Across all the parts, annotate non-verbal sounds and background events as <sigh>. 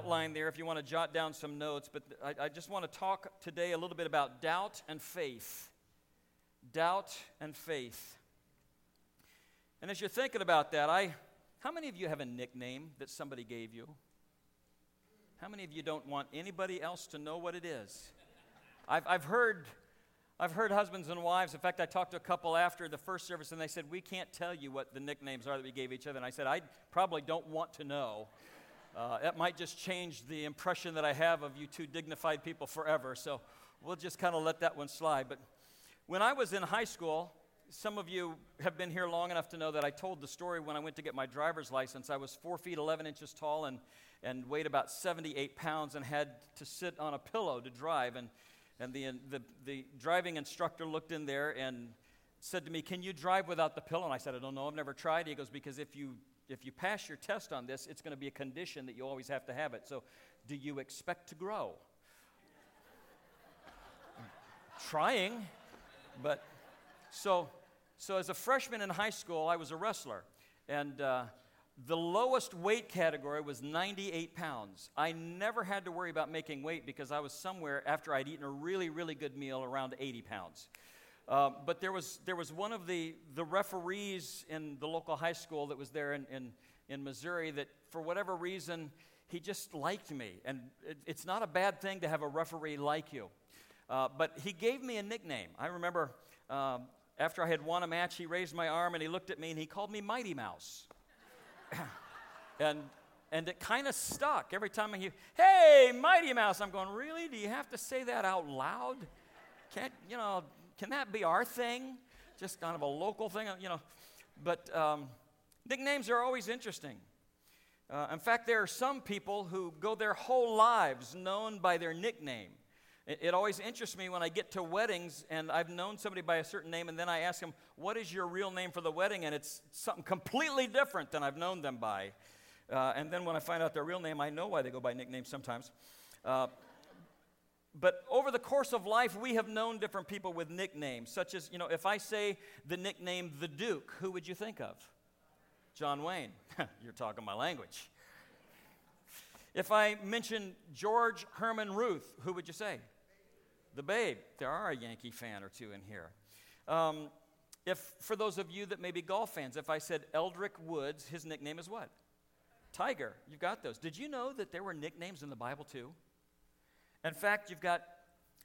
outline there if you want to jot down some notes. But I, I, just want to talk today a little bit about doubt and faith. Doubt and faith. And as you're thinking about that, I, how many of you have a nickname that somebody gave you? How many of you don't want anybody else to know what it is? I've, I've heard I've heard husbands and wives. In fact, I talked to a couple after the first service, and they said, We can't tell you what the nicknames are that we gave each other. And I said, I probably don't want to know. Uh, it might just change the impression that I have of you two dignified people forever. So we'll just kind of let that one slide. But when I was in high school, some of you have been here long enough to know that I told the story when I went to get my driver's license. I was four feet 11 inches tall and, and weighed about 78 pounds and had to sit on a pillow to drive. And and the, the, the driving instructor looked in there and said to me, Can you drive without the pillow? And I said, I don't know, I've never tried. He goes, Because if you, if you pass your test on this, it's going to be a condition that you always have to have it. So, do you expect to grow? <laughs> Trying, but so, so as a freshman in high school, I was a wrestler. And uh, the lowest weight category was 98 pounds. I never had to worry about making weight because I was somewhere after I'd eaten a really, really good meal around 80 pounds. Uh, but there was, there was one of the, the referees in the local high school that was there in, in, in Missouri that, for whatever reason, he just liked me. And it, it's not a bad thing to have a referee like you. Uh, but he gave me a nickname. I remember um, after I had won a match, he raised my arm and he looked at me and he called me Mighty Mouse. <coughs> and and it kind of stuck every time I hear, "Hey, Mighty Mouse," I'm going, "Really? Do you have to say that out loud? Can't you know? Can that be our thing? Just kind of a local thing, you know?" But um, nicknames are always interesting. Uh, in fact, there are some people who go their whole lives known by their nickname. It, it, always interests me when I get to weddings and I've known somebody by a certain name, and then I ask them, What is your real name for the wedding? And it's something completely different than I've known them by. Uh, and then when I find out their real name, I know why they go by nicknames sometimes. Uh, but over the course of life, we have known different people with nicknames, such as, you know, if I say the nickname the Duke, who would you think of? John Wayne. <laughs> You're talking my language. If I mention George Herman Ruth, who would you say? The Babe. There are a Yankee fan or two in here. Um, if for those of you that may be golf fans, if I said Eldrick Woods, his nickname is what? Tiger. You've got those. Did you know that there were nicknames in the Bible too? In fact, you've got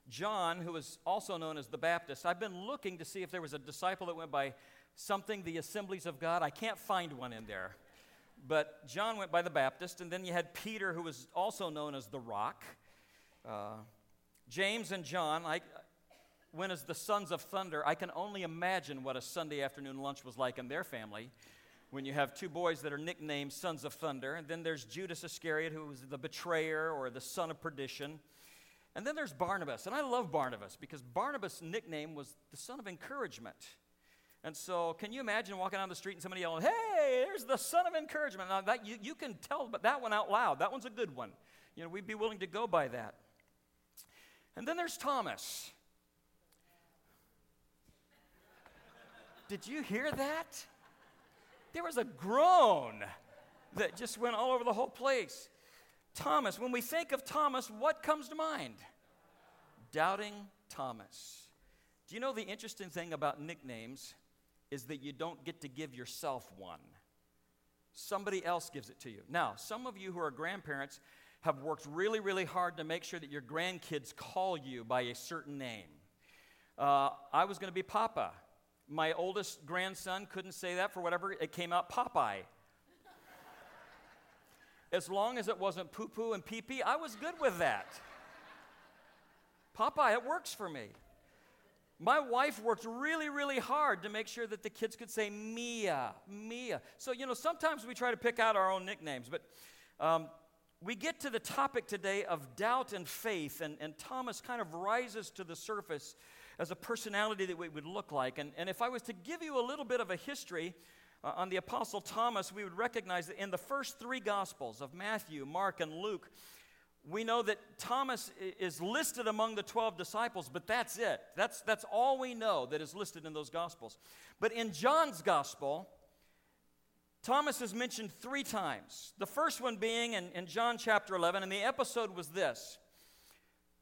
John, who is also known as the Baptist. I've been looking to see if there was a disciple that went by something, the Assemblies of God. I can't find one in there. But John went by the Baptist, and then you had Peter, who was also known as the Rock. Uh, James and John I, went as the sons of thunder. I can only imagine what a Sunday afternoon lunch was like in their family when you have two boys that are nicknamed sons of thunder. And then there's Judas Iscariot, who was the betrayer or the son of perdition. And then there's Barnabas. And I love Barnabas because Barnabas' nickname was the son of encouragement. And so, can you imagine walking down the street and somebody yelling, Hey, there's the son of encouragement? Now, that, you, you can tell but that one out loud. That one's a good one. You know, we'd be willing to go by that. And then there's Thomas. Did you hear that? There was a groan that just went all over the whole place. Thomas, when we think of Thomas, what comes to mind? Doubting Thomas. Do you know the interesting thing about nicknames? is that you don't get to give yourself one. Somebody else gives it to you. Now, some of you who are grandparents have worked really, really hard to make sure that your grandkids call you by a certain name. Uh, I was going to be Papa. My oldest grandson couldn't say that for whatever, it came out Popeye. As long as it wasn't poo poo and pee pee, I was good with that. Popeye, it works for me. My wife worked really, really hard to make sure that the kids could say Mia, Mia. So, you know, sometimes we try to pick out our own nicknames, but um, we get to the topic today of doubt and faith, and, and Thomas kind of rises to the surface as a personality that we would look like. And, and if I was to give you a little bit of a history uh, on the Apostle Thomas, we would recognize that in the first three Gospels of Matthew, Mark, and Luke, we know that Thomas is listed among the 12 disciples, but that's it. That's, that's all we know that is listed in those Gospels. But in John's Gospel, Thomas is mentioned three times. The first one being in, in John chapter 11, and the episode was this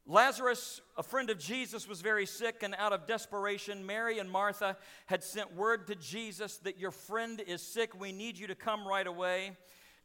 Lazarus, a friend of Jesus, was very sick, and out of desperation, Mary and Martha had sent word to Jesus that your friend is sick. We need you to come right away.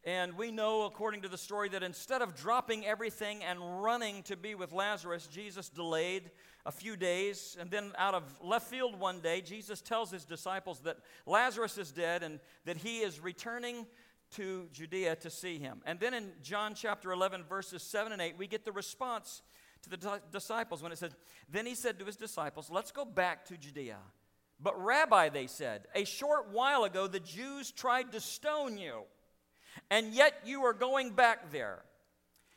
And we know, according to the story, that instead of dropping everything and running to be with Lazarus, Jesus delayed a few days. And then, out of left field one day, Jesus tells his disciples that Lazarus is dead and that he is returning to Judea to see him. And then in John chapter 11, verses 7 and 8, we get the response to the disciples when it says, Then he said to his disciples, Let's go back to Judea. But, Rabbi, they said, a short while ago the Jews tried to stone you and yet you are going back there.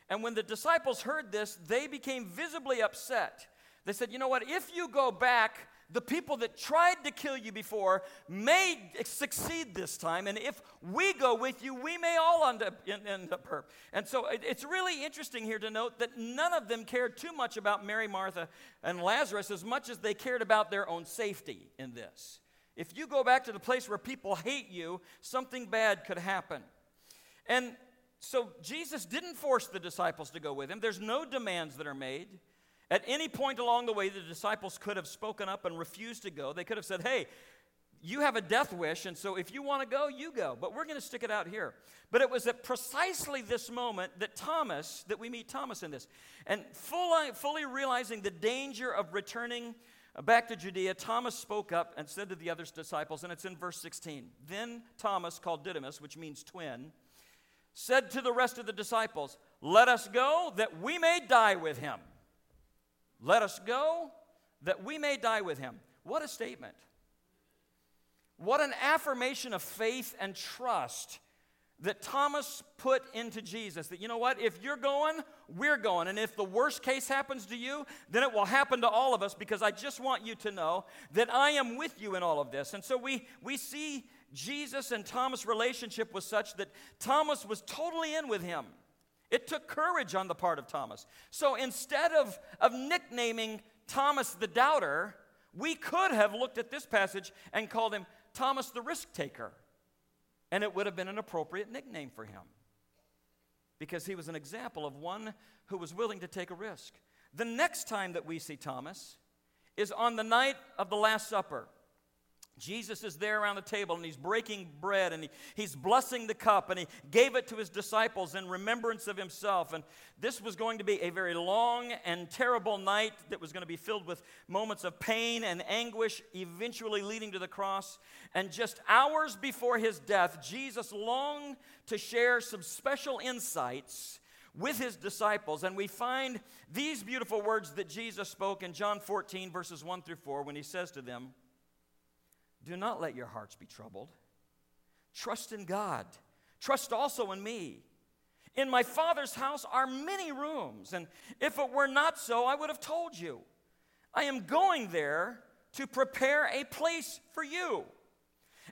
And when the disciples heard this, they became visibly upset. They said, You know what? If you go back, the people that tried to kill you before may succeed this time. And if we go with you, we may all end up, end up hurt. And so it's really interesting here to note that none of them cared too much about Mary, Martha, and Lazarus as much as they cared about their own safety in this. If you go back to the place where people hate you, something bad could happen. And so Jesus didn't force the disciples to go with him. There's no demands that are made. At any point along the way, the disciples could have spoken up and refused to go. They could have said, Hey, you have a death wish, and so if you want to go, you go. But we're going to stick it out here. But it was at precisely this moment that Thomas, that we meet Thomas in this. And fully, uh, fully realizing the danger of returning back to Judea, Thomas spoke up and said to the other disciples, and it's in verse 16. Then Thomas, called Didymus, which means twin, said to the rest of the disciples, Let us go that we may die with him. Let us go that we may die with him. What a statement. What an affirmation of faith and trust that Thomas put into Jesus. That, you know what, if you're going, we're going. And if the worst case happens to you, then it will happen to all of us because I just want you to know that I am with you in all of this. And so we, we see Jesus and Thomas' relationship was such that Thomas was totally in with him. It took courage on the part of Thomas. So instead of, of nicknaming Thomas the doubter, we could have looked at this passage and called him Thomas the risk taker. And it would have been an appropriate nickname for him because he was an example of one who was willing to take a risk. The next time that we see Thomas is on the night of the Last Supper. Jesus is there around the table and he's breaking bread and he, he's blessing the cup and he gave it to his disciples in remembrance of himself. And this was going to be a very long and terrible night that was going to be filled with moments of pain and anguish, eventually leading to the cross. And just hours before his death, Jesus longed to share some special insights with his disciples. And we find these beautiful words that Jesus spoke in John 14, verses 1 through 4, when he says to them, do not let your hearts be troubled. Trust in God. Trust also in me. In my Father's house are many rooms, and if it were not so, I would have told you. I am going there to prepare a place for you.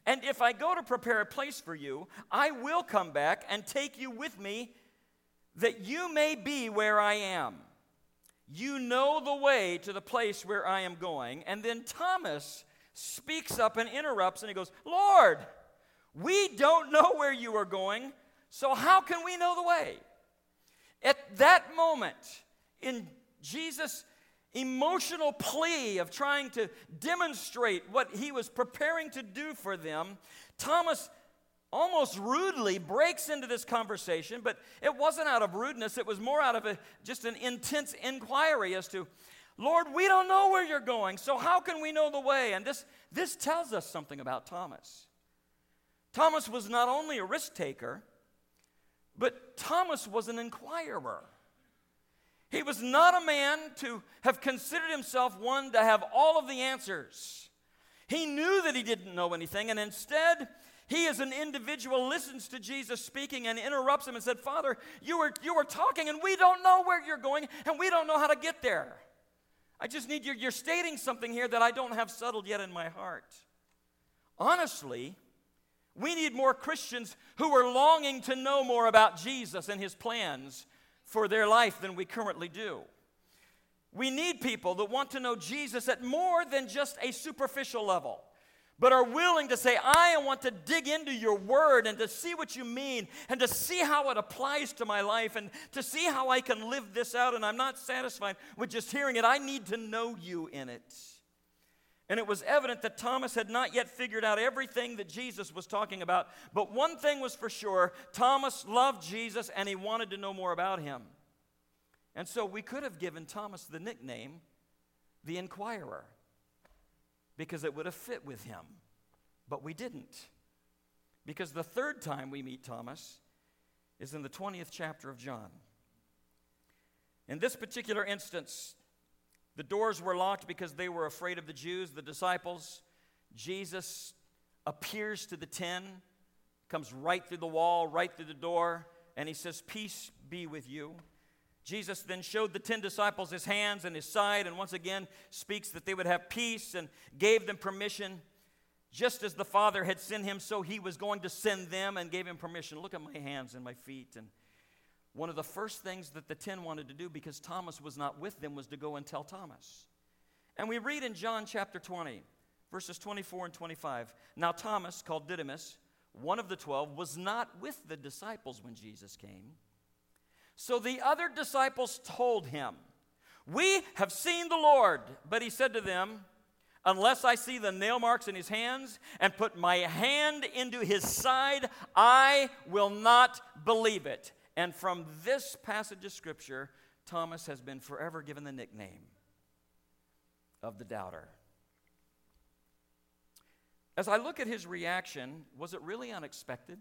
And if I go to prepare a place for you, I will come back and take you with me that you may be where I am. You know the way to the place where I am going. And then Thomas speaks up and interrupts and he goes, Lord, we don't know where you are going, so how can we know the way? At that moment, in Jesus' emotional plea of trying to demonstrate what he was preparing to do for them, Thomas almost rudely breaks into this conversation, but it wasn't out of rudeness, it was more out of a, just an intense inquiry as to Lord, we don't know where you're going, so how can we know the way? And this, this tells us something about Thomas. Thomas was not only a risk taker, but Thomas was an inquirer. He was not a man to have considered himself one to have all of the answers. He knew that he didn't know anything, and instead, he, as an individual, listens to Jesus speaking and interrupts him and said, Father, you were, you were talking, and we don't know where you're going, and we don't know how to get there. I just need you, you're stating something here that I don't have settled yet in my heart. Honestly, we need more Christians who are longing to know more about Jesus and his plans for their life than we currently do. We need people that want to know Jesus at more than just a superficial level, but are willing to say, I want to dig into your word and to see what you mean and to see how it applies to my life and to see how I can live this out. And I'm not satisfied with just hearing it. I need to know you in it. And it was evident that Thomas had not yet figured out everything that Jesus was talking about. But one thing was for sure Thomas loved Jesus and he wanted to know more about him. And so we could have given Thomas the nickname, the Inquirer because it would have fit with him. But we didn't. Because the third time we meet Thomas is in the 20th chapter of John. In this particular instance, the doors were locked because they were afraid of the Jews, the disciples. Jesus appears to the ten, comes right through the wall, right through the door, and he says, Peace be with you. Jesus then showed the ten disciples his hands and his side, and once again speaks that they would have peace and gave them permission. Just as the Father had sent him, so he was going to send them and gave him permission. Look at my hands and my feet. And one of the first things that the ten wanted to do, because Thomas was not with them, was to go and tell Thomas. And we read in John chapter 20, verses 24 and 25. Now, Thomas, called Didymus, one of the twelve, was not with the disciples when Jesus came. So the other disciples told him, We have seen the Lord. But he said to them, Unless I see the nail marks in his hands and put my hand into his side, I will not believe it. And from this passage of scripture, Thomas has been forever given the nickname of the doubter. As I look at his reaction, was it really unexpected?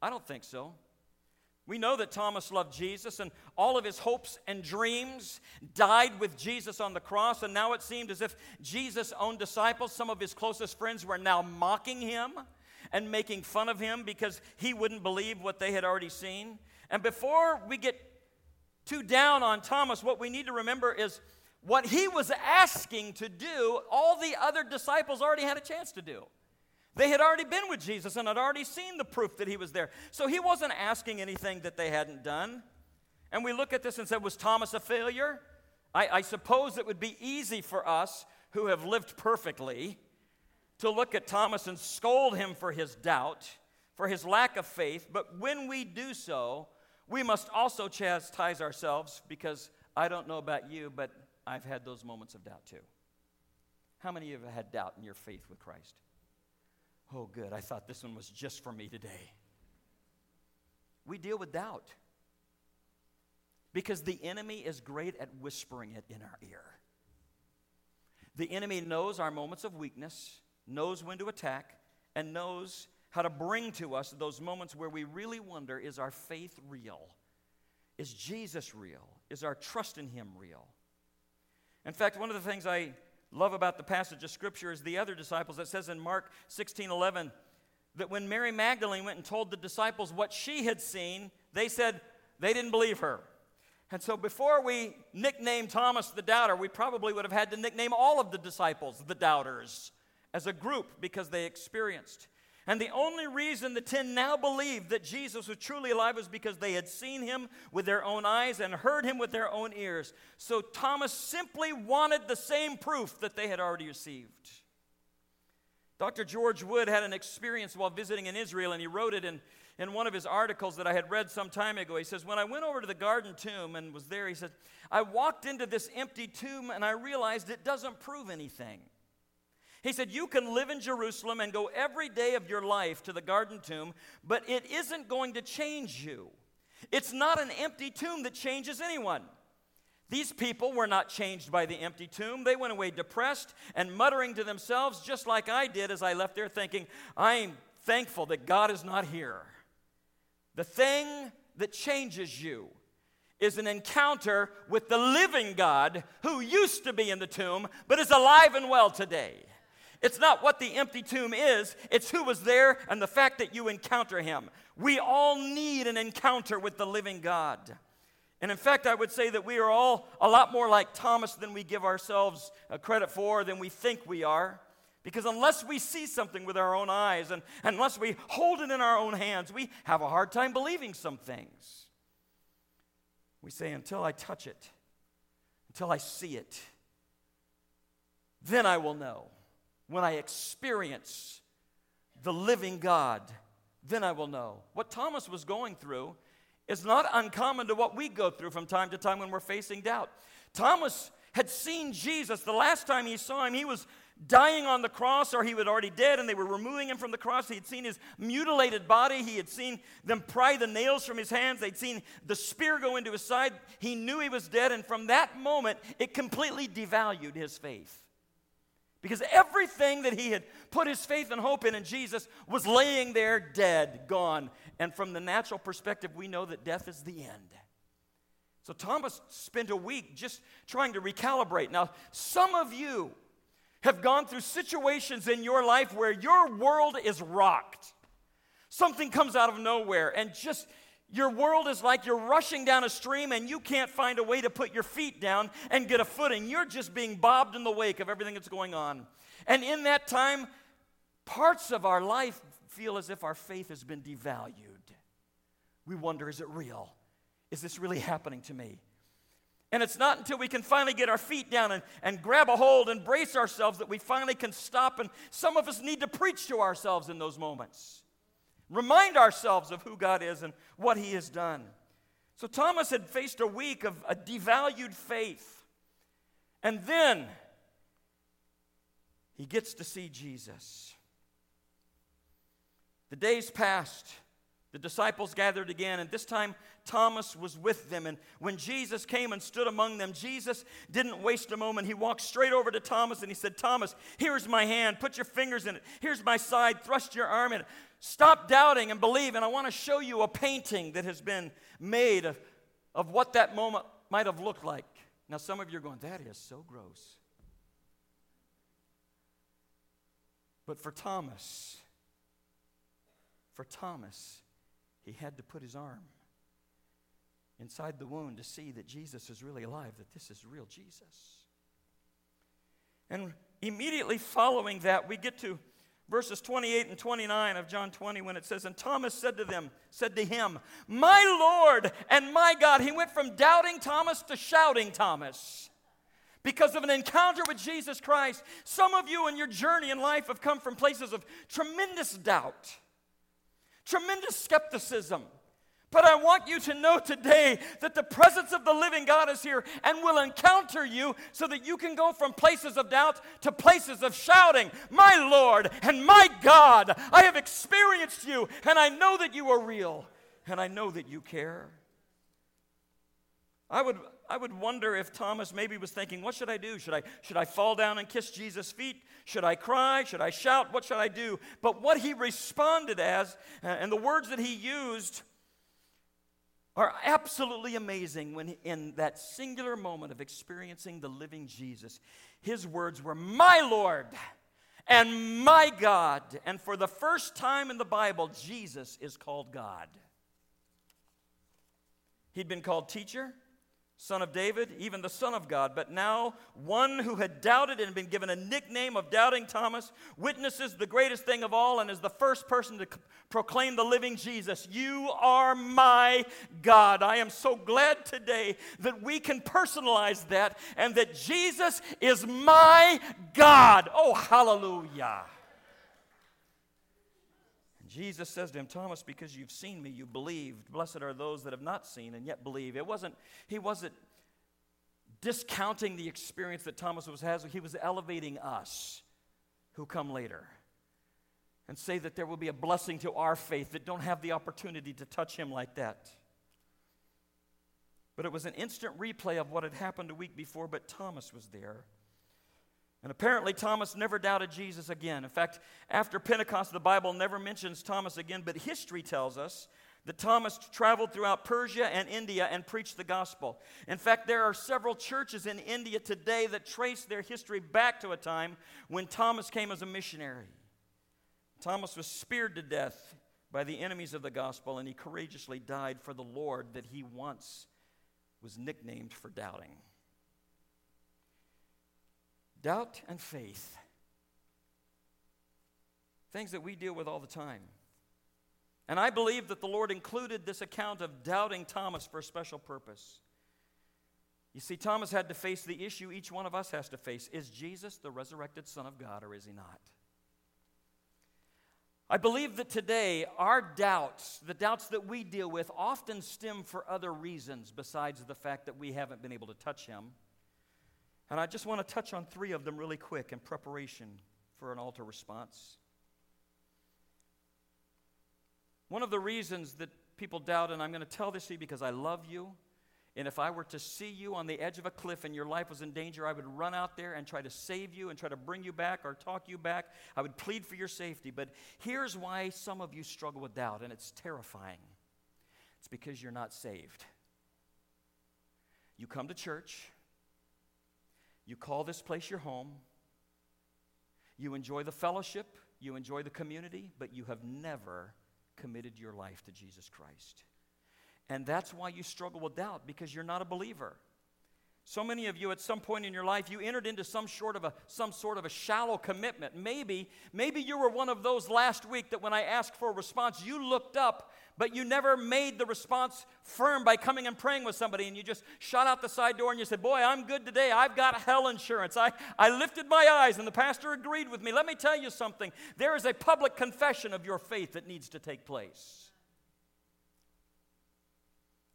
I don't think so. We know that Thomas loved Jesus and all of his hopes and dreams died with Jesus on the cross. And now it seemed as if Jesus' own disciples, some of his closest friends, were now mocking him and making fun of him because he wouldn't believe what they had already seen. And before we get too down on Thomas, what we need to remember is what he was asking to do, all the other disciples already had a chance to do. They had already been with Jesus and had already seen the proof that he was there. So he wasn't asking anything that they hadn't done. And we look at this and say, Was Thomas a failure? I, I suppose it would be easy for us who have lived perfectly to look at Thomas and scold him for his doubt, for his lack of faith. But when we do so, we must also chastise ourselves because I don't know about you, but I've had those moments of doubt too. How many of you have had doubt in your faith with Christ? Oh, good. I thought this one was just for me today. We deal with doubt because the enemy is great at whispering it in our ear. The enemy knows our moments of weakness, knows when to attack, and knows how to bring to us those moments where we really wonder is our faith real? Is Jesus real? Is our trust in Him real? In fact, one of the things I love about the passage of Scripture is the other disciples. It says in Mark 16 11 that when Mary Magdalene went and told the disciples what she had seen, they said they didn't believe her. And so before we nickname Thomas the doubter, we probably would have had to nickname all of the disciples the doubters as a group because they experienced and the only reason the ten now believed that Jesus was truly alive was because they had seen him with their own eyes and heard him with their own ears. So Thomas simply wanted the same proof that they had already received. Dr. George Wood had an experience while visiting in Israel, and he wrote it in, in one of his articles that I had read some time ago. He says, When I went over to the garden tomb and was there, he said, I walked into this empty tomb and I realized it doesn't prove anything. He said, You can live in Jerusalem and go every day of your life to the garden tomb, but it isn't going to change you. It's not an empty tomb that changes anyone. These people were not changed by the empty tomb. They went away depressed and muttering to themselves, just like I did as I left there, thinking, I'm thankful that God is not here. The thing that changes you is an encounter with the living God who used to be in the tomb but is alive and well today. It's not what the empty tomb is, it's who was there and the fact that you encounter him. We all need an encounter with the living God. And in fact, I would say that we are all a lot more like Thomas than we give ourselves uh, credit for, than we think we are. Because unless we see something with our own eyes and unless we hold it in our own hands, we have a hard time believing some things. We say, until I touch it, until I see it, then I will know when I experience the living God, then I will know. What Thomas was going through is not uncommon to what we go through from time to time when we're facing doubt. Thomas had seen Jesus. The last time he saw him, he was dying on the cross, or he was already dead, and they were removing him from the cross. He had seen his mutilated body. He had seen them pry the nails from his hands. They'd seen the spear go into his side. He knew he was dead, and from that moment, it completely devalued his faith. Because everything that he had put his faith and hope in in Jesus was laying there dead, gone. And from the natural perspective, we know that death is the end. So Thomas spent a week just trying to recalibrate. Now, some of you have gone through situations in your life where your world is rocked. Something comes out of nowhere and just your world is like you're rushing down a stream and you can't find a way to put your feet down and get a footing. You're just being bobbed in the wake of everything that's going on. And in that time, parts of our life feel as if our faith has been devalued. We wonder is it real? Is this really happening to me? And it's not until we can finally get our feet down and, and grab a hold and brace ourselves that we finally can stop. And some of us need to preach to ourselves in those moments. Remind ourselves of who God is and what He has done. So Thomas had faced a week of a devalued faith. And then he gets to see Jesus. The days passed. The disciples gathered again, and this time Thomas was with them. And when Jesus came and stood among them, Jesus didn't waste a moment. He walked straight over to Thomas and he said, Thomas, here's my hand. Put your fingers in it. Here's my side. Thrust your arm in it. Stop doubting and believe. And I want to show you a painting that has been made of, of what that moment might have looked like. Now, some of you are going, that is so gross. But for Thomas, for Thomas, he had to put his arm inside the wound to see that Jesus is really alive, that this is real Jesus. And immediately following that, we get to verses 28 and 29 of John 20 when it says, And Thomas said to them, said to him, My Lord and my God. He went from doubting Thomas to shouting Thomas because of an encounter with Jesus Christ. Some of you in your journey in life have come from places of tremendous doubt tremendous skepticism. But I want you to know today that the presence of the living God is here and will encounter you so that you can go from places of doubt to places of shouting, My Lord and my God, I have experienced you and I know that you are real and I know that you care. I would, I would wonder if Thomas maybe was thinking, What should I do? Should I, should I fall down and kiss Jesus' feet? Should I cry? Should I shout? What should I do? But what he responded as, and the words that he used, are absolutely amazing when in that singular moment of experiencing the living Jesus, his words were, My Lord and my God. And for the first time in the Bible, Jesus is called God. He'd been called teacher, son of David, even the Son of God. But now, one who had doubted and been given a nickname of Doubting Thomas witnesses the greatest thing of all and is the first person to proclaim the living Jesus. You are my God. I am so glad today that we can personalize that and that Jesus is my God. Oh, hallelujah. Jesus says to him, Thomas, because you've seen me, you believed. Blessed are those that have not seen and yet believe. It wasn't, he wasn't discounting the experience that Thomas was having, he was elevating us who come later and say that there will be a blessing to our faith that don't have the opportunity to touch him like that. But it was an instant replay of what had happened a week before, but Thomas was there. And apparently, Thomas never doubted Jesus again. In fact, after Pentecost, the Bible never mentions Thomas again, but history tells us that Thomas traveled throughout Persia and India and preached the gospel. In fact, there are several churches in India today that trace their history back to a time when Thomas came as a missionary. Thomas was speared to death by the enemies of the gospel, and he courageously died for the Lord that he once was nicknamed for doubting. Doubt and faith. Things that we deal with all the time. And I believe that the Lord included this account of doubting Thomas for a special purpose. You see, Thomas had to face the issue each one of us has to face Is Jesus the resurrected Son of God, or is he not? I believe that today our doubts, the doubts that we deal with, often stem for other reasons besides the fact that we haven't been able to touch him. And I just want to touch on three of them really quick in preparation for an altar response. One of the reasons that people doubt, and I'm going to tell this to you because I love you, and if I were to see you on the edge of a cliff and your life was in danger, I would run out there and try to save you and try to bring you back or talk you back. I would plead for your safety. But here's why some of you struggle with doubt, and it's terrifying it's because you're not saved. You come to church, you call this place your home, you enjoy the fellowship, you enjoy the community, but you have never committed your life to Jesus Christ. And that's why you struggle with doubt, because you're not a believer. So many of you at some point in your life you entered into some sort of a some sort of a shallow commitment. Maybe maybe you were one of those last week that when I asked for a response you looked up but you never made the response firm by coming and praying with somebody and you just shot out the side door and you said, "Boy, I'm good today. I've got hell insurance." I I lifted my eyes and the pastor agreed with me. Let me tell you something. There is a public confession of your faith that needs to take place.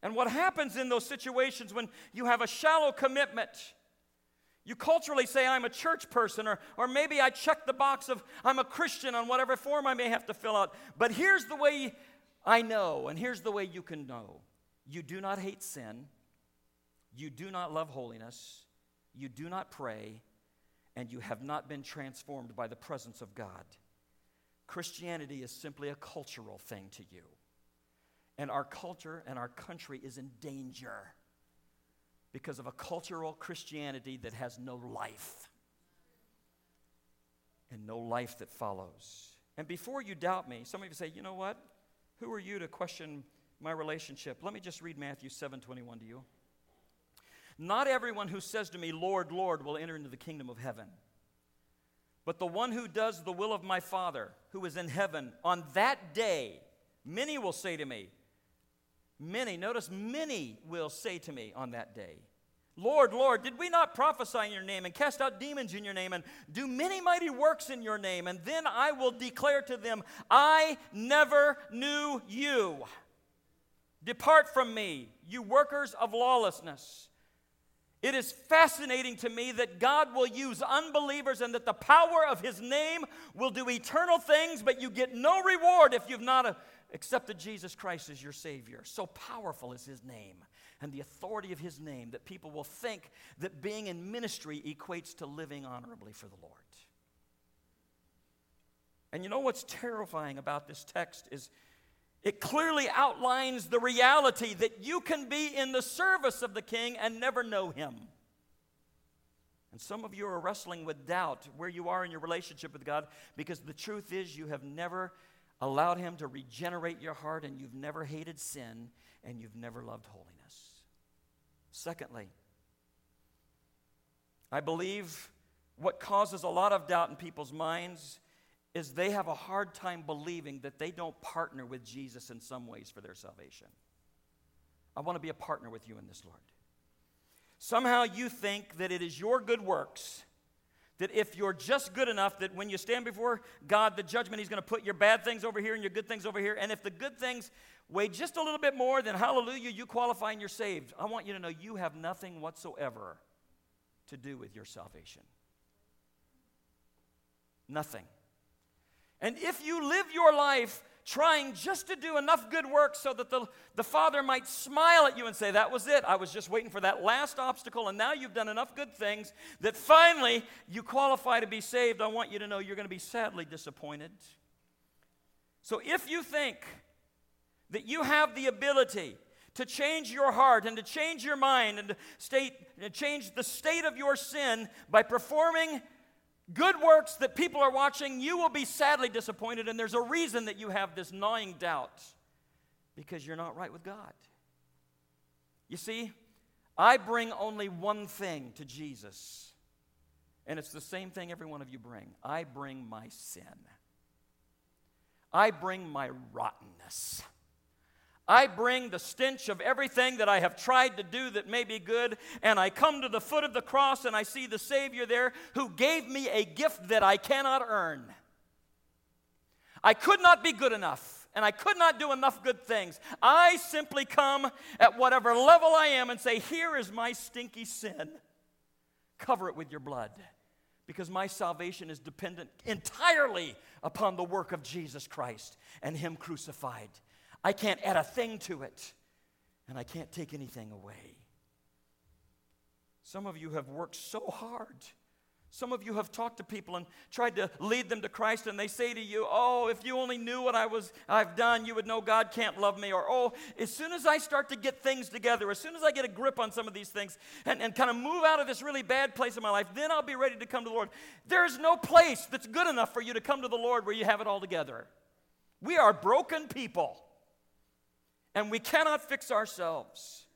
And what happens in those situations when you have a shallow commitment? You culturally say, I'm a church person, or, or maybe I check the box of I'm a Christian on whatever form I may have to fill out. But here's the way I know, and here's the way you can know you do not hate sin, you do not love holiness, you do not pray, and you have not been transformed by the presence of God. Christianity is simply a cultural thing to you. And our culture and our country is in danger because of a cultural Christianity that has no life and no life that follows. And before you doubt me, some of you say, you know what? Who are you to question my relationship? Let me just read Matthew 7 21 to you. Not everyone who says to me, Lord, Lord, will enter into the kingdom of heaven. But the one who does the will of my Father who is in heaven, on that day, many will say to me, Many, notice, many will say to me on that day, Lord, Lord, did we not prophesy in your name and cast out demons in your name and do many mighty works in your name? And then I will declare to them, I never knew you. Depart from me, you workers of lawlessness. It is fascinating to me that God will use unbelievers and that the power of His name will do eternal things, but you get no reward if you've not uh, accepted Jesus Christ as your Savior. So powerful is His name and the authority of His name that people will think that being in ministry equates to living honorably for the Lord. And you know what's terrifying about this text is it clearly outlines the reality that you can be in the service of the King and never know Him. And some of you are wrestling with doubt where you are in your relationship with God because the truth is you have never allowed Him to regenerate your heart, and you've never hated sin, and you've never loved holiness. Secondly, I believe what causes a lot of doubt in people's minds is they have a hard time believing that they don't partner with Jesus in some ways for their salvation. I want to be a partner with you in this, Lord. Somehow you think that it is your good works that if you're just good enough, that when you stand before God, the judgment, He's going to put your bad things over here and your good things over here. And if the good things weigh just a little bit more, then hallelujah, you qualify and you're saved. I want you to know you have nothing whatsoever to do with your salvation. Nothing. And if you live your life trying just to do enough good work so that the, the Father might smile at you and say, That was it. I was just waiting for that last obstacle, and now you've done enough good things that finally you qualify to be saved. I want you to know you're going to be sadly disappointed. So if you think that you have the ability to change your heart and to change your mind and to state, change the state of your sin by performing good works that people are watching, you will be sadly disappointed. And there's a reason that you have this gnawing doubt because you're not right with God. You see, I bring only one thing to Jesus, and it's the same thing every one of you bring. I bring my sin, I bring my rottenness. I bring the stench of everything that I have tried to do that may be good, and I come to the foot of the cross and I see the Savior there who gave me a gift that I cannot earn. I could not be good enough, and I could not do enough good things. I simply come at whatever level I am and say, Here is my stinky sin. Cover it with your blood because my salvation is dependent entirely upon the work of Jesus Christ and Him crucified. I can't add a thing to it, and I can't take anything away. Some of you have worked so hard. Some of you have talked to people and tried to lead them to Christ, and they say to you, Oh, if you only knew what I was, I've done, you would know God can't love me. Or, Oh, as soon as I start to get things together, as soon as I get a grip on some of these things and, and kind of move out of this really bad place in my life, then I'll be ready to come to the Lord. There's no place that's good enough for you to come to the Lord where you have it all together. We are broken people and we cannot fix ourselves.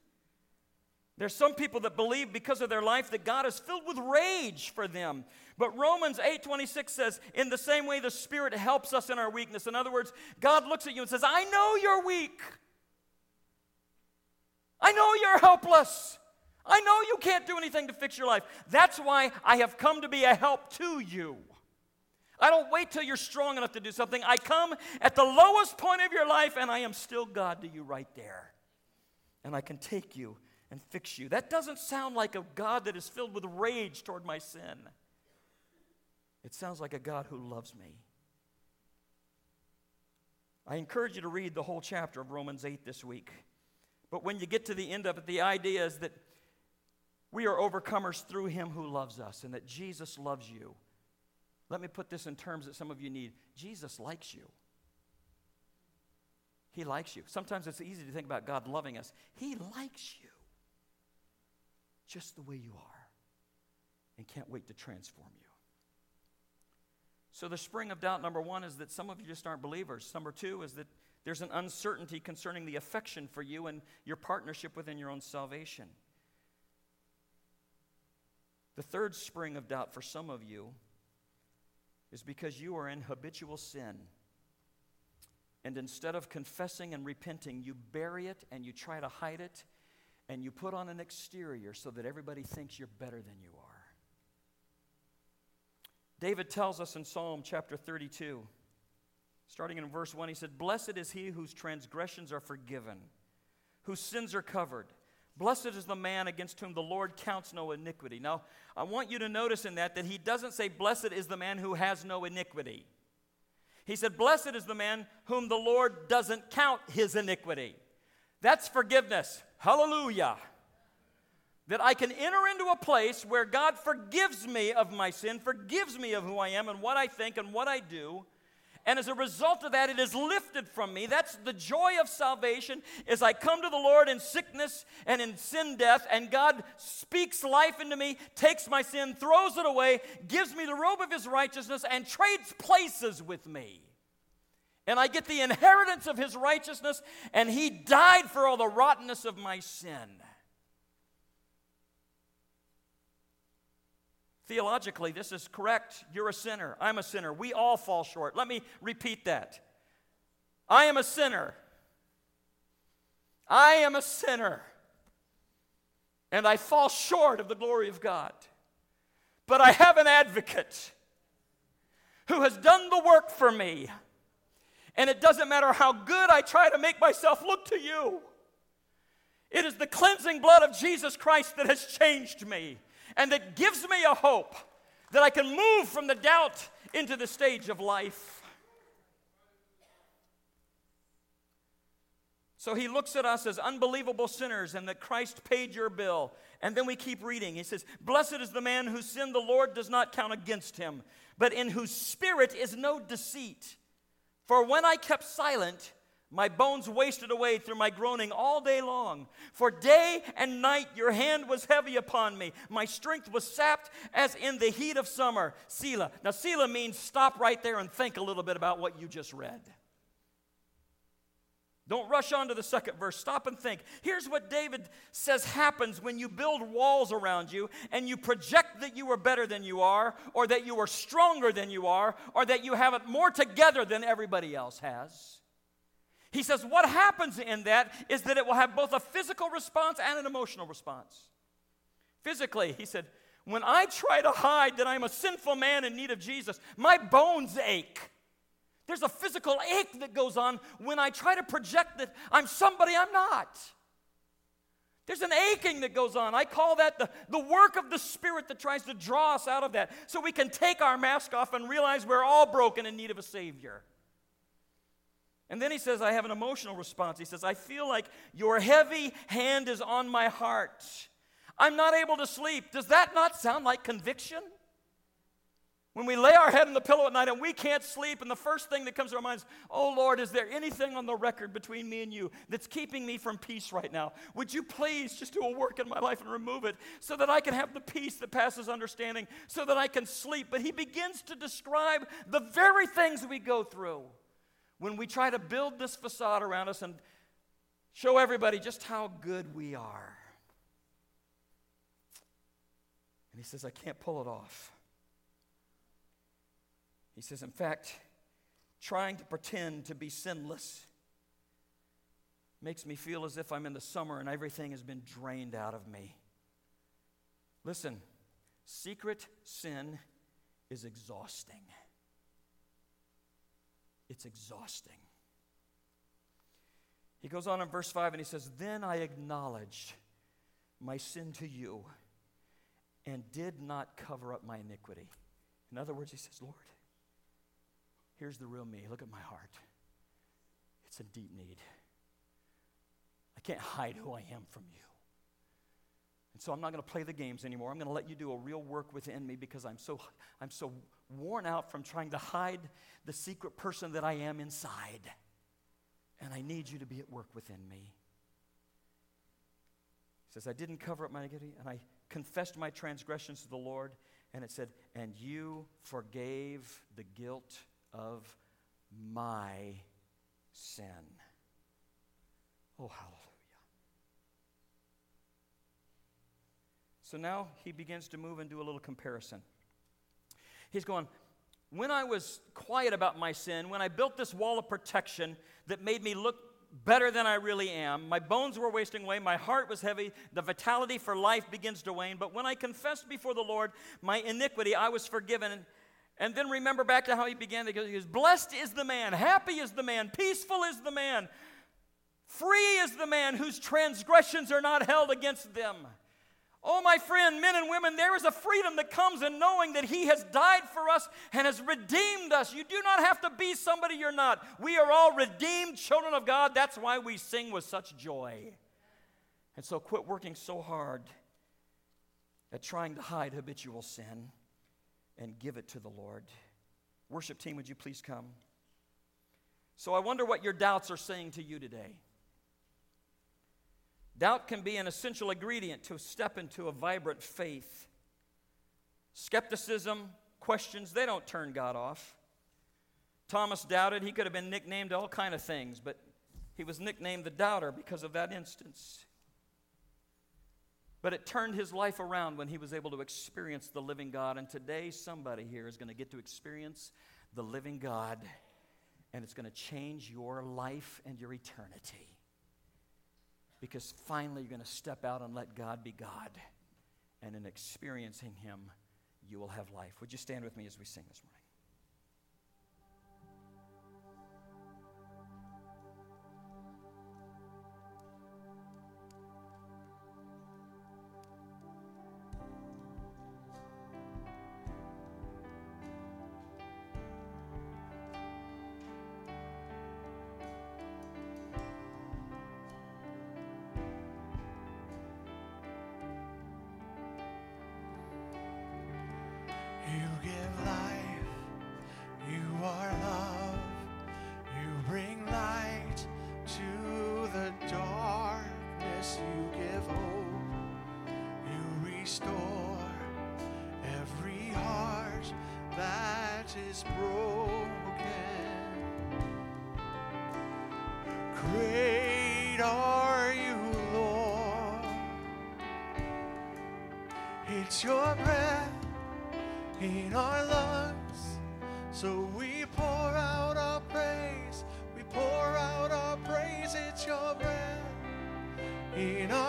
There's some people that believe because of their life that God is filled with rage for them. But Romans 8:26 says, "In the same way the Spirit helps us in our weakness." In other words, God looks at you and says, "I know you're weak. I know you're helpless. I know you can't do anything to fix your life. That's why I have come to be a help to you." I don't wait till you're strong enough to do something. I come at the lowest point of your life and I am still God to you right there. And I can take you and fix you. That doesn't sound like a God that is filled with rage toward my sin. It sounds like a God who loves me. I encourage you to read the whole chapter of Romans 8 this week. But when you get to the end of it, the idea is that we are overcomers through him who loves us and that Jesus loves you. Let me put this in terms that some of you need Jesus likes you. He likes you. Sometimes it's easy to think about God loving us. He likes you just the way you are and can't wait to transform you. So, the spring of doubt, number one, is that some of you just aren't believers. Number two is that there's an uncertainty concerning the affection for you and your partnership within your own salvation. The third spring of doubt for some of you is because you are in habitual sin. And instead of confessing and repenting, you bury it and you try to hide it and you put on an exterior so that everybody thinks you're better than you are. David tells us in Psalm chapter 32, starting in verse 1, he said, Blessed is he whose transgressions are forgiven, whose sins are covered. Blessed is the man against whom the Lord counts no iniquity. Now, I want you to notice in that that he doesn't say, Blessed is the man who has no iniquity. He said, Blessed is the man whom the Lord doesn't count his iniquity. That's forgiveness. Hallelujah. That I can enter into a place where God forgives me of my sin, forgives me of who I am and what I think and what I do, and as a result of that, it is lifted from me. That's the joy of salvation as I come to the Lord in sickness and in sin death, and God speaks life into me, takes my sin, throws it away, gives me the robe of his righteousness, and trades places with me. And I get the inheritance of his righteousness, and he died for all the rottenness of my sin. Theologically, this is correct. You're a sinner. I'm a sinner. We all fall short. Let me repeat that. I am a sinner. I am a sinner. And I fall short of the glory of God. But I have an advocate who has done the work for me. And it doesn't matter how good I try to make myself look to you. It is the cleansing blood of Jesus Christ that has changed me and that gives me a hope that I can move from the doubt into the stage of life. So he looks at us as unbelievable sinners and that Christ paid your bill. And then we keep reading. He says, Blessed is the man whose sin the Lord does not count against him, but in whose spirit is no deceit. For when I kept silent, my bones wasted away through my groaning all day long. For day and night your hand was heavy upon me. My strength was sapped as in the heat of summer. Selah. Now, Selah means stop right there and think a little bit about what you just read. Don't rush on to the second verse. Stop and think. Here's what David says happens when you build walls around you and you project that you are better than you are, or that you are stronger than you are, or that you have it more together than everybody else has. He says, what happens in that is that it will have both a physical response and an emotional response. Physically, he said, when I try to hide that I'm a sinful man in need of Jesus, my bones ache. There's a physical ache that goes on when I try to project that I'm somebody I'm not. There's an aching that goes on. I call that the, the work of the Spirit that tries to draw us out of that so we can take our mask off and realize we're all broken in need of a Savior. And then he says, I have an emotional response. He says, I feel like your heavy hand is on my heart. I'm not able to sleep. Does that not sound like conviction? When we lay our head on the pillow at night and we can't sleep, and the first thing that comes to our minds, oh Lord, is there anything on the record between me and you that's keeping me from peace right now? Would you please just do a work in my life and remove it so that I can have the peace that passes understanding, so that I can sleep? But he begins to describe the very things we go through when we try to build this facade around us and show everybody just how good we are. And he says, I can't pull it off. He says, in fact, trying to pretend to be sinless makes me feel as if I'm in the summer and everything has been drained out of me. Listen, secret sin is exhausting. It's exhausting. He goes on in verse 5 and he says, Then I acknowledged my sin to you and did not cover up my iniquity. In other words, he says, Lord, here's the real me. Look at my heart. It's a deep need. I can't hide who I am from you. And so I'm not going to play the games anymore. I'm going to let you do a real work within me because I'm so, I'm so worn out from trying to hide the secret person that I am inside. And I need you to be at work within me. He says, I didn't cover up my iniquity, and I confessed my transgressions to the Lord, and it said, And you forgave the guilt of my sin. Oh, hallelujah. So now he begins to move and do a little comparison. He's going, when I was quiet about my sin, when I built this wall of protection that made me look better than I really am. My bones were wasting away. My heart was heavy. The vitality for life begins to wane. But when I confessed before the Lord my iniquity, I was forgiven. And then remember back to how he began. Because he goes, Blessed is the man, happy is the man, peaceful is the man, free is the man whose transgressions are not held against them. Oh, my friend, men and women, there is a freedom that comes in knowing that He has died for us and has redeemed us. You do not have to be somebody you're not. We are all redeemed children of God. That's why we sing with such joy. And so quit working so hard at trying to hide habitual sin and give it to the Lord. Worship team, would you please come? So I wonder what your doubts are saying to you today. Doubt can be an essential ingredient to step into a vibrant faith. Skepticism, questions, they don't turn God off. Thomas doubted. He could have been nicknamed all kind of things, but he was nicknamed the doubter because of that instance. But it turned his life around when he was able to experience the living God. And today, somebody here is going to get to experience the living God, and it's going to change your life and your eternity because finally you're going to step out and let God be God. And in experiencing Him, you will have life. Would you stand with me as we sing this morning? It's your breath in our lungs. So we pour out our praise, we pour out our praise. it's your breath in our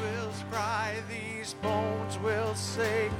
will cry, these bones will sing.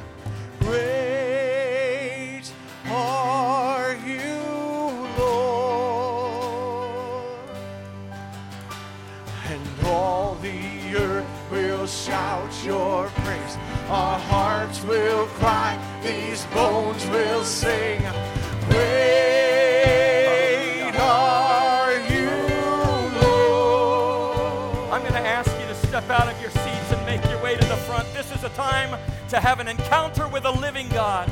To have an encounter with a living God.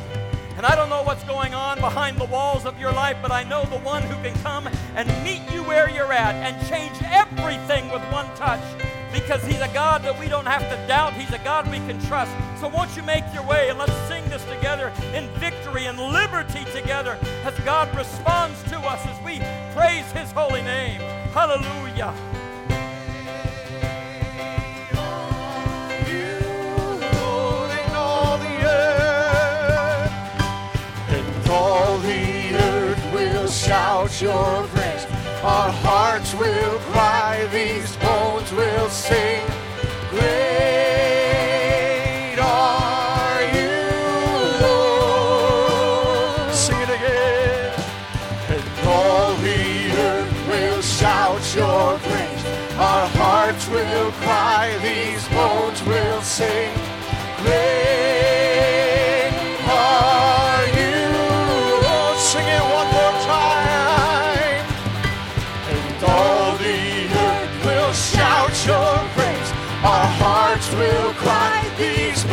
And I don't know what's going on behind the walls of your life, but I know the one who can come and meet you where you're at and change everything with one touch. Because he's a God that we don't have to doubt. He's a God we can trust. So won't you make your way and let's sing this together in victory and liberty together as God responds to us as we praise his holy name. Hallelujah. Shout your praise. Our hearts will cry, these bones will sing. Great are you, Lord. Sing it again. And all the earth will shout your praise. Our hearts will cry, these bones will sing. Great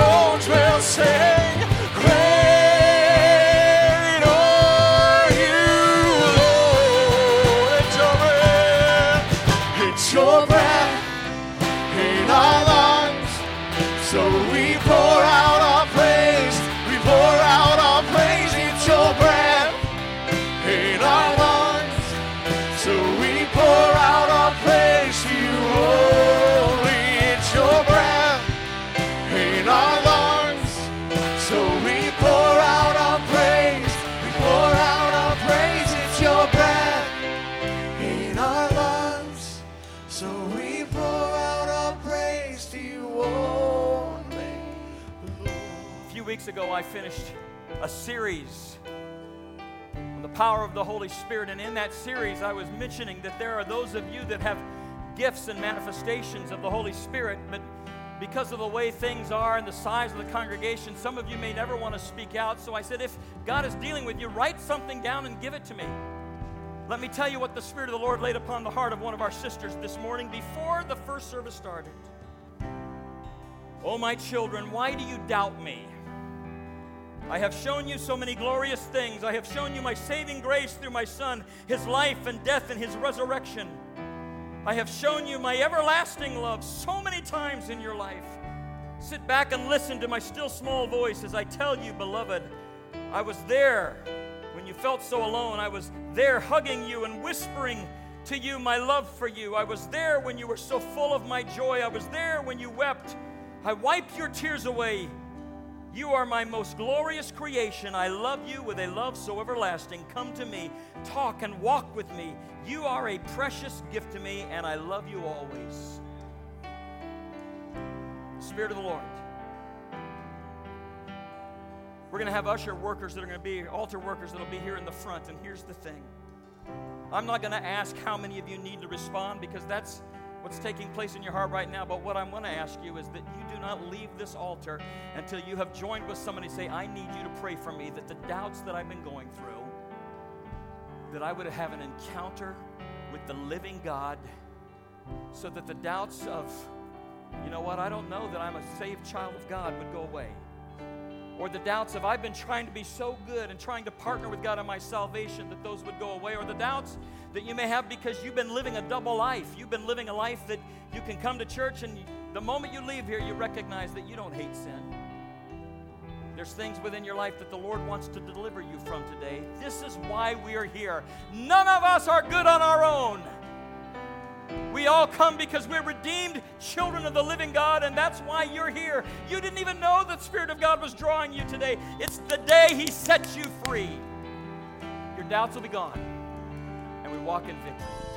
bones will sing. Ago, I finished a series on the power of the Holy Spirit. And in that series, I was mentioning that there are those of you that have gifts and manifestations of the Holy Spirit, but because of the way things are and the size of the congregation, some of you may never want to speak out. So I said, if God is dealing with you, write something down and give it to me. Let me tell you what the Spirit of the Lord laid upon the heart of one of our sisters this morning before the first service started. Oh, my children, why do you doubt me? I have shown you so many glorious things. I have shown you my saving grace through my Son, his life and death and his resurrection. I have shown you my everlasting love so many times in your life. Sit back and listen to my still small voice as I tell you, beloved, I was there when you felt so alone. I was there hugging you and whispering to you my love for you. I was there when you were so full of my joy. I was there when you wept. I wiped your tears away. You are my most glorious creation. I love you with a love so everlasting. Come to me, talk and walk with me. You are a precious gift to me, and I love you always. Spirit of the Lord. We're going to have usher workers that are going to be, altar workers that will be here in the front. And here's the thing I'm not going to ask how many of you need to respond because that's what's taking place in your heart right now. But what I'm going to ask you is that you do not leave this altar until you have joined with somebody say, I need you to pray for me that the doubts that I've been going through, that I would have an encounter with the living God so that the doubts of, you know what, I don't know that I'm a saved child of God would go away or the doubts of I've been trying to be so good and trying to partner with God on my salvation that those would go away, or the doubts that you may have because you've been living a double life. You've been living a life that you can come to church and the moment you leave here, you recognize that you don't hate sin. There's things within your life that the Lord wants to deliver you from today. This is why we are here. None of us are good on our own. We all come because we're redeemed children of the living God, and that's why you're here. You didn't even know the Spirit of God was drawing you today. It's the day He sets you free. Your doubts will be gone, and we walk in victory.